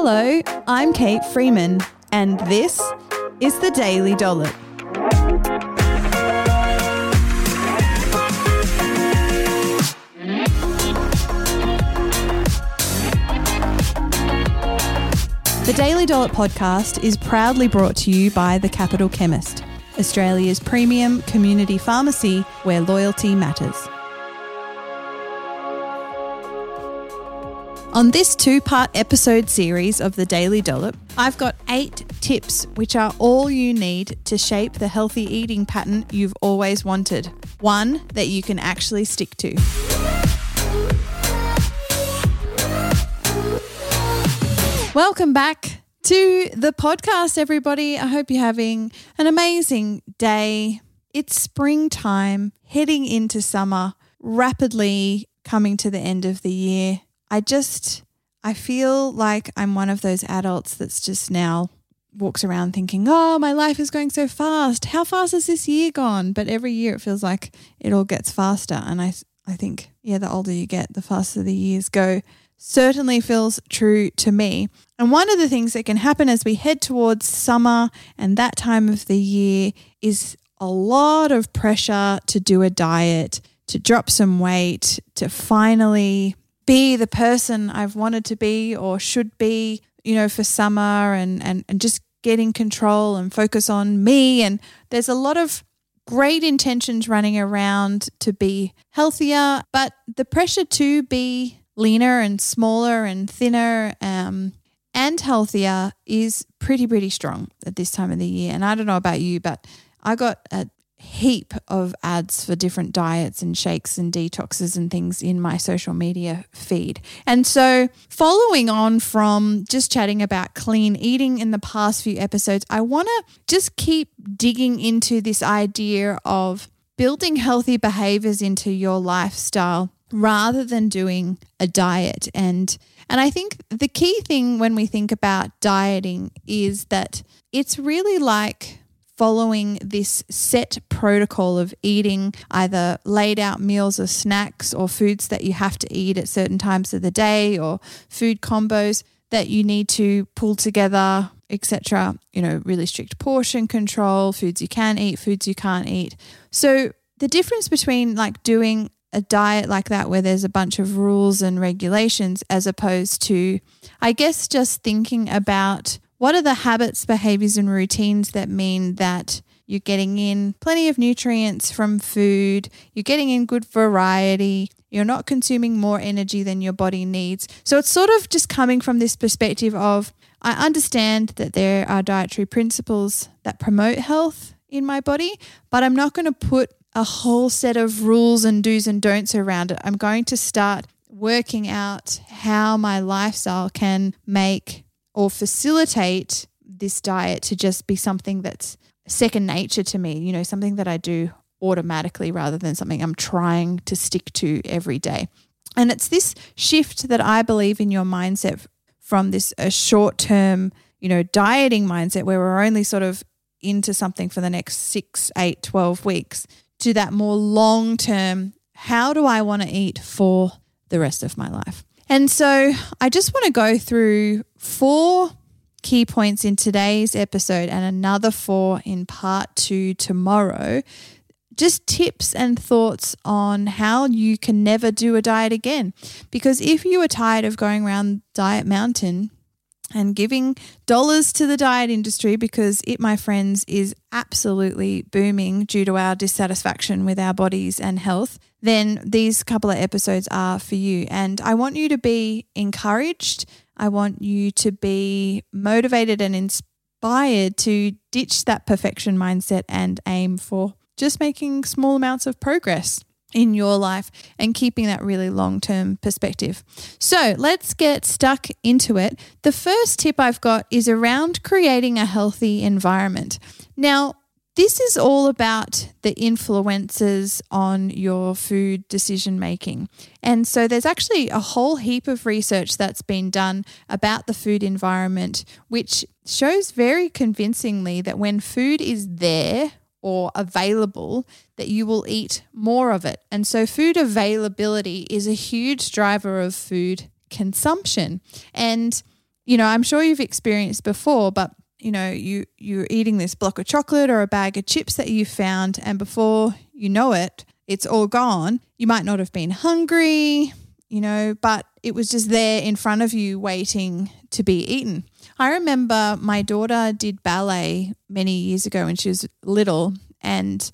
Hello, I'm Kate Freeman, and this is the Daily Dollop. The Daily Dollop podcast is proudly brought to you by The Capital Chemist, Australia's premium community pharmacy where loyalty matters. On this two part episode series of the Daily Dollop, I've got eight tips which are all you need to shape the healthy eating pattern you've always wanted. One that you can actually stick to. Welcome back to the podcast, everybody. I hope you're having an amazing day. It's springtime, heading into summer, rapidly coming to the end of the year. I just, I feel like I'm one of those adults that's just now walks around thinking, oh, my life is going so fast. How fast has this year gone? But every year it feels like it all gets faster. And I, I think, yeah, the older you get, the faster the years go certainly feels true to me. And one of the things that can happen as we head towards summer and that time of the year is a lot of pressure to do a diet, to drop some weight, to finally be the person I've wanted to be or should be, you know, for summer and, and, and just get in control and focus on me. And there's a lot of great intentions running around to be healthier, but the pressure to be leaner and smaller and thinner um, and healthier is pretty, pretty strong at this time of the year. And I don't know about you, but I got a heap of ads for different diets and shakes and detoxes and things in my social media feed. And so, following on from just chatting about clean eating in the past few episodes, I want to just keep digging into this idea of building healthy behaviors into your lifestyle rather than doing a diet and and I think the key thing when we think about dieting is that it's really like following this set protocol of eating either laid out meals or snacks or foods that you have to eat at certain times of the day or food combos that you need to pull together etc you know really strict portion control foods you can eat foods you can't eat. So the difference between like doing a diet like that where there's a bunch of rules and regulations as opposed to i guess just thinking about what are the habits behaviors and routines that mean that you're getting in plenty of nutrients from food you're getting in good variety you're not consuming more energy than your body needs so it's sort of just coming from this perspective of i understand that there are dietary principles that promote health in my body but i'm not going to put a whole set of rules and do's and don'ts around it. I'm going to start working out how my lifestyle can make or facilitate this diet to just be something that's second nature to me, you know, something that I do automatically rather than something I'm trying to stick to every day. And it's this shift that I believe in your mindset from this a short term, you know, dieting mindset where we're only sort of into something for the next six, eight, 12 weeks to that more long term, how do I want to eat for the rest of my life? And so I just want to go through four key points in today's episode and another four in part two tomorrow. Just tips and thoughts on how you can never do a diet again. Because if you are tired of going around Diet Mountain, and giving dollars to the diet industry because it, my friends, is absolutely booming due to our dissatisfaction with our bodies and health, then these couple of episodes are for you. And I want you to be encouraged. I want you to be motivated and inspired to ditch that perfection mindset and aim for just making small amounts of progress in your life and keeping that really long term perspective. So let's get stuck into it. The first tip I've got is around creating a healthy environment. Now, this is all about the influences on your food decision making. And so there's actually a whole heap of research that's been done about the food environment, which shows very convincingly that when food is there or available, that you will eat more of it. And so, food availability is a huge driver of food consumption. And you know, I'm sure you've experienced before, but you know, you you're eating this block of chocolate or a bag of chips that you found and before you know it, it's all gone. You might not have been hungry, you know, but it was just there in front of you waiting to be eaten. I remember my daughter did ballet many years ago when she was little and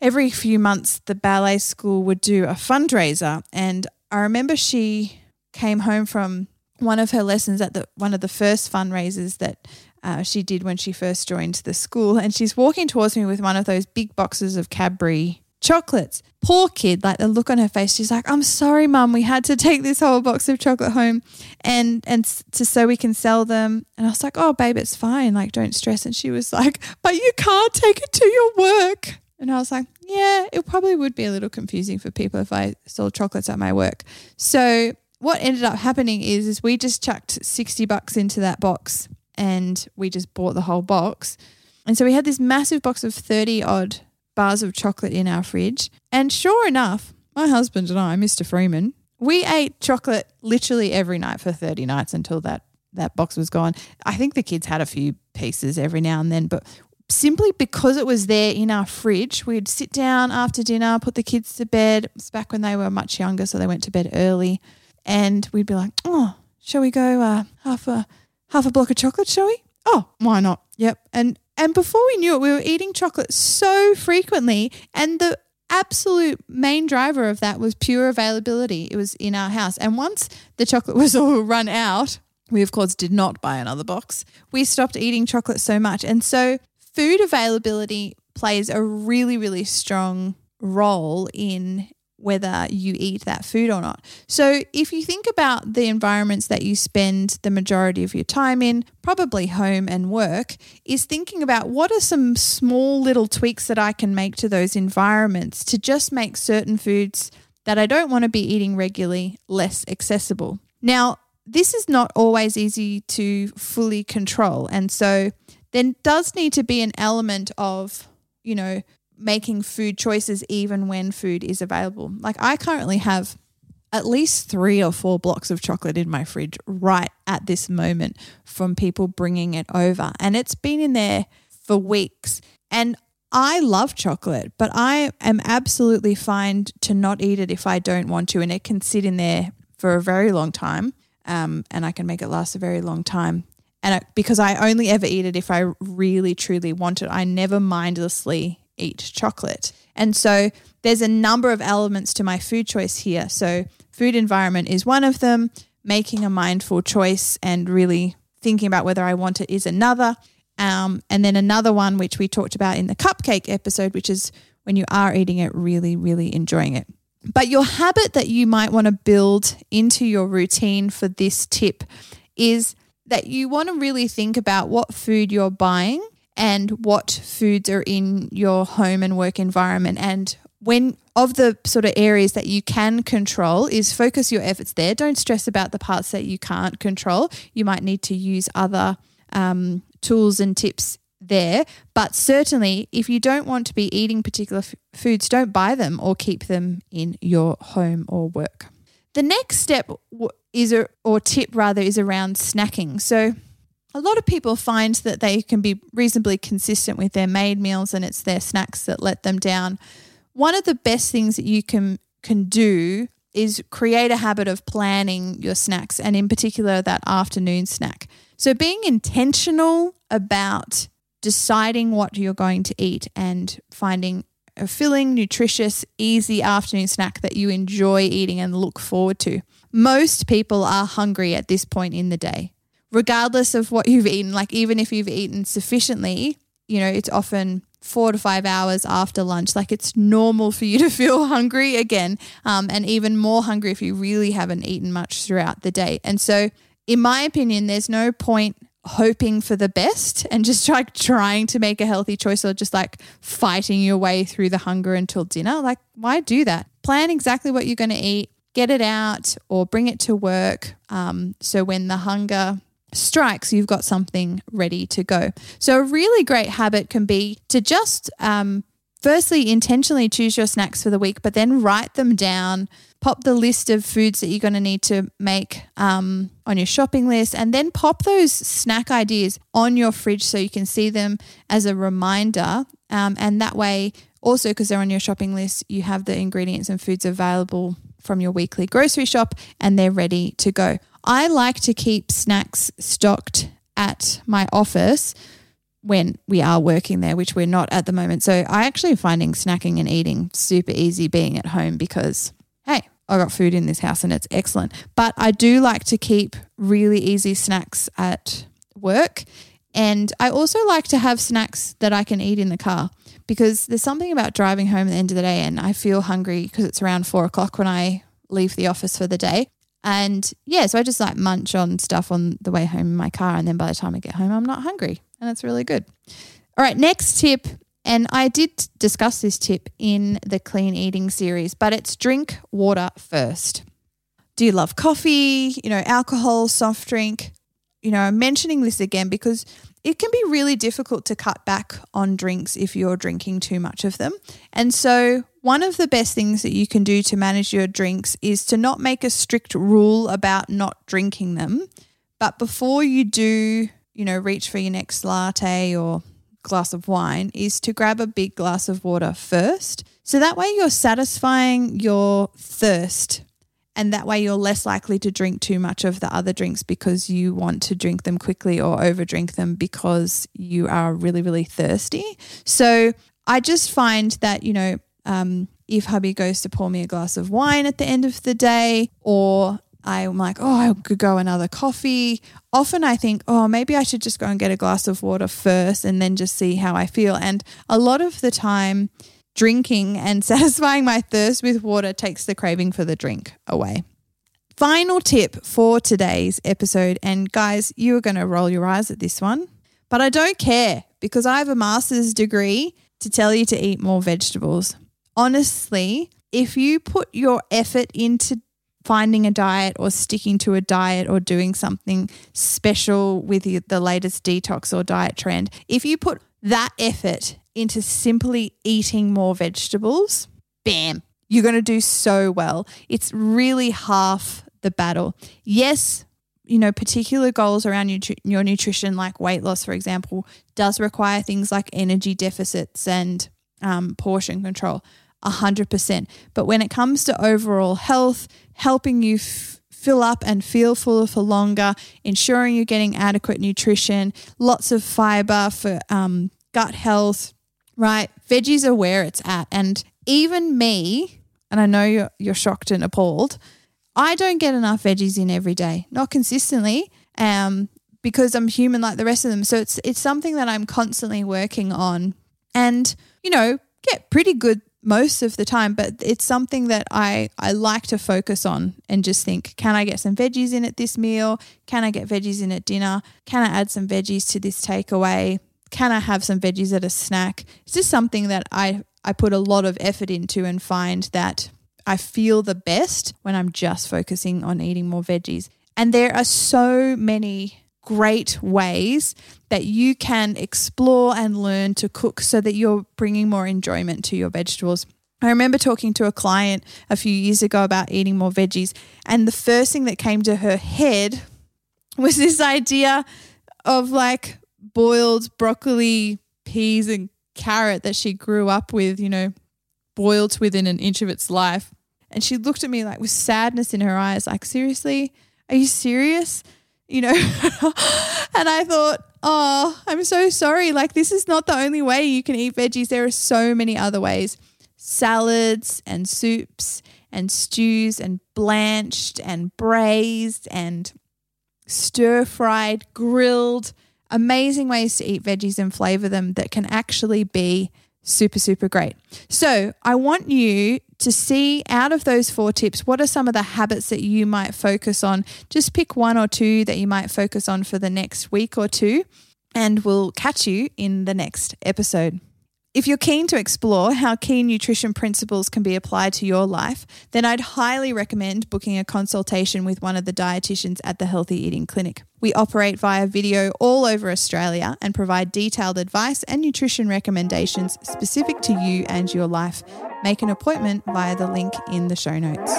every few months the ballet school would do a fundraiser and I remember she came home from one of her lessons at the one of the first fundraisers that uh, she did when she first joined the school, and she's walking towards me with one of those big boxes of Cadbury chocolates. Poor kid, like the look on her face, she's like, "I'm sorry, mum, we had to take this whole box of chocolate home, and and to so we can sell them." And I was like, "Oh, babe, it's fine. Like, don't stress." And she was like, "But you can't take it to your work." And I was like, "Yeah, it probably would be a little confusing for people if I sold chocolates at my work." So what ended up happening is, is we just chucked 60 bucks into that box and we just bought the whole box. And so we had this massive box of 30 odd bars of chocolate in our fridge. And sure enough, my husband and I, Mr. Freeman, we ate chocolate literally every night for 30 nights until that that box was gone. I think the kids had a few pieces every now and then, but simply because it was there in our fridge, we'd sit down after dinner, put the kids to bed. It was back when they were much younger, so they went to bed early and we'd be like, "Oh, shall we go uh, half a half a block of chocolate? Shall we? Oh, why not? Yep." And and before we knew it, we were eating chocolate so frequently, and the absolute main driver of that was pure availability. It was in our house, and once the chocolate was all run out, we of course did not buy another box. We stopped eating chocolate so much, and so food availability plays a really really strong role in whether you eat that food or not. So, if you think about the environments that you spend the majority of your time in, probably home and work, is thinking about what are some small little tweaks that I can make to those environments to just make certain foods that I don't want to be eating regularly less accessible. Now, this is not always easy to fully control. And so, there does need to be an element of, you know, making food choices even when food is available. Like I currently have at least three or four blocks of chocolate in my fridge right at this moment from people bringing it over. And it's been in there for weeks. And I love chocolate, but I am absolutely fine to not eat it if I don't want to. And it can sit in there for a very long time. Um, and I can make it last a very long time. And I, because I only ever eat it if I really, truly want it, I never mindlessly eat chocolate. And so there's a number of elements to my food choice here. So, food environment is one of them, making a mindful choice and really thinking about whether I want it is another. Um, and then another one, which we talked about in the cupcake episode, which is when you are eating it, really, really enjoying it. But your habit that you might want to build into your routine for this tip is that you want to really think about what food you're buying and what foods are in your home and work environment. And when of the sort of areas that you can control is focus your efforts there. Don't stress about the parts that you can't control. You might need to use other um, tools and tips there. But certainly, if you don't want to be eating particular f- foods, don't buy them or keep them in your home or work. The next step is, a, or tip rather, is around snacking. So a lot of people find that they can be reasonably consistent with their made meals and it's their snacks that let them down. One of the best things that you can can do is create a habit of planning your snacks and in particular that afternoon snack. So being intentional about deciding what you're going to eat and finding a filling, nutritious, easy afternoon snack that you enjoy eating and look forward to. Most people are hungry at this point in the day regardless of what you've eaten, like even if you've eaten sufficiently, you know, it's often four to five hours after lunch. Like it's normal for you to feel hungry again, um, and even more hungry if you really haven't eaten much throughout the day. And so, in my opinion, there's no point hoping for the best and just like trying to make a healthy choice or just like fighting your way through the hunger until dinner. Like, why do that? Plan exactly what you're going to eat, get it out, or bring it to work. Um, so when the hunger strikes, you've got something ready to go. So, a really great habit can be to just, um, firstly, intentionally choose your snacks for the week, but then write them down. Pop the list of foods that you're going to need to make um, on your shopping list, and then pop those snack ideas on your fridge so you can see them as a reminder. Um, and that way, also because they're on your shopping list, you have the ingredients and foods available from your weekly grocery shop and they're ready to go. I like to keep snacks stocked at my office when we are working there, which we're not at the moment. So I actually finding snacking and eating super easy being at home because, hey, I got food in this house and it's excellent. But I do like to keep really easy snacks at work. And I also like to have snacks that I can eat in the car because there's something about driving home at the end of the day and I feel hungry because it's around four o'clock when I leave the office for the day. And yeah, so I just like munch on stuff on the way home in my car. And then by the time I get home, I'm not hungry. And it's really good. All right, next tip. And I did discuss this tip in the clean eating series, but it's drink water first. Do you love coffee, you know, alcohol, soft drink? You know, I'm mentioning this again because it can be really difficult to cut back on drinks if you're drinking too much of them. And so, one of the best things that you can do to manage your drinks is to not make a strict rule about not drinking them. But before you do, you know, reach for your next latte or glass of wine, is to grab a big glass of water first. So that way you're satisfying your thirst and that way you're less likely to drink too much of the other drinks because you want to drink them quickly or overdrink them because you are really, really thirsty. So I just find that, you know, um, if hubby goes to pour me a glass of wine at the end of the day, or I'm like, oh, I could go another coffee. Often I think, oh, maybe I should just go and get a glass of water first and then just see how I feel. And a lot of the time, drinking and satisfying my thirst with water takes the craving for the drink away. Final tip for today's episode. And guys, you are going to roll your eyes at this one, but I don't care because I have a master's degree to tell you to eat more vegetables. Honestly, if you put your effort into finding a diet or sticking to a diet or doing something special with the latest detox or diet trend, if you put that effort into simply eating more vegetables, bam, you're going to do so well. It's really half the battle. Yes, you know, particular goals around your nutrition, like weight loss, for example, does require things like energy deficits and um, portion control, 100%. But when it comes to overall health, helping you f- fill up and feel fuller for longer, ensuring you're getting adequate nutrition, lots of fiber for um, gut health, right? Veggies are where it's at. And even me, and I know you're, you're shocked and appalled, I don't get enough veggies in every day, not consistently. Um, because I'm human like the rest of them. So it's it's something that I'm constantly working on and, you know, get pretty good most of the time, but it's something that I, I like to focus on and just think, can I get some veggies in at this meal? Can I get veggies in at dinner? Can I add some veggies to this takeaway? can I have some veggies at a snack? It's just something that I, I put a lot of effort into and find that I feel the best when I'm just focusing on eating more veggies. And there are so many great ways that you can explore and learn to cook so that you're bringing more enjoyment to your vegetables. I remember talking to a client a few years ago about eating more veggies, and the first thing that came to her head was this idea of like boiled broccoli, peas, and carrot that she grew up with, you know, boiled within an inch of its life. And she looked at me like with sadness in her eyes, like, seriously, are you serious? You know, and I thought, oh, I'm so sorry. Like, this is not the only way you can eat veggies. There are so many other ways salads and soups and stews and blanched and braised and stir fried, grilled amazing ways to eat veggies and flavor them that can actually be super, super great. So, I want you to see out of those four tips what are some of the habits that you might focus on. Just pick one or two that you might focus on for the next week or two, and we'll catch you in the next episode. If you're keen to explore how key nutrition principles can be applied to your life, then I'd highly recommend booking a consultation with one of the dietitians at the Healthy Eating Clinic. We operate via video all over Australia and provide detailed advice and nutrition recommendations specific to you and your life. Make an appointment via the link in the show notes.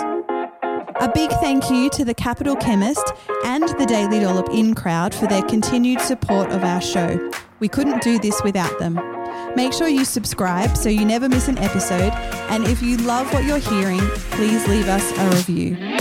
A big thank you to the Capital Chemist and the Daily Dollop In crowd for their continued support of our show. We couldn't do this without them. Make sure you subscribe so you never miss an episode. And if you love what you're hearing, please leave us a review.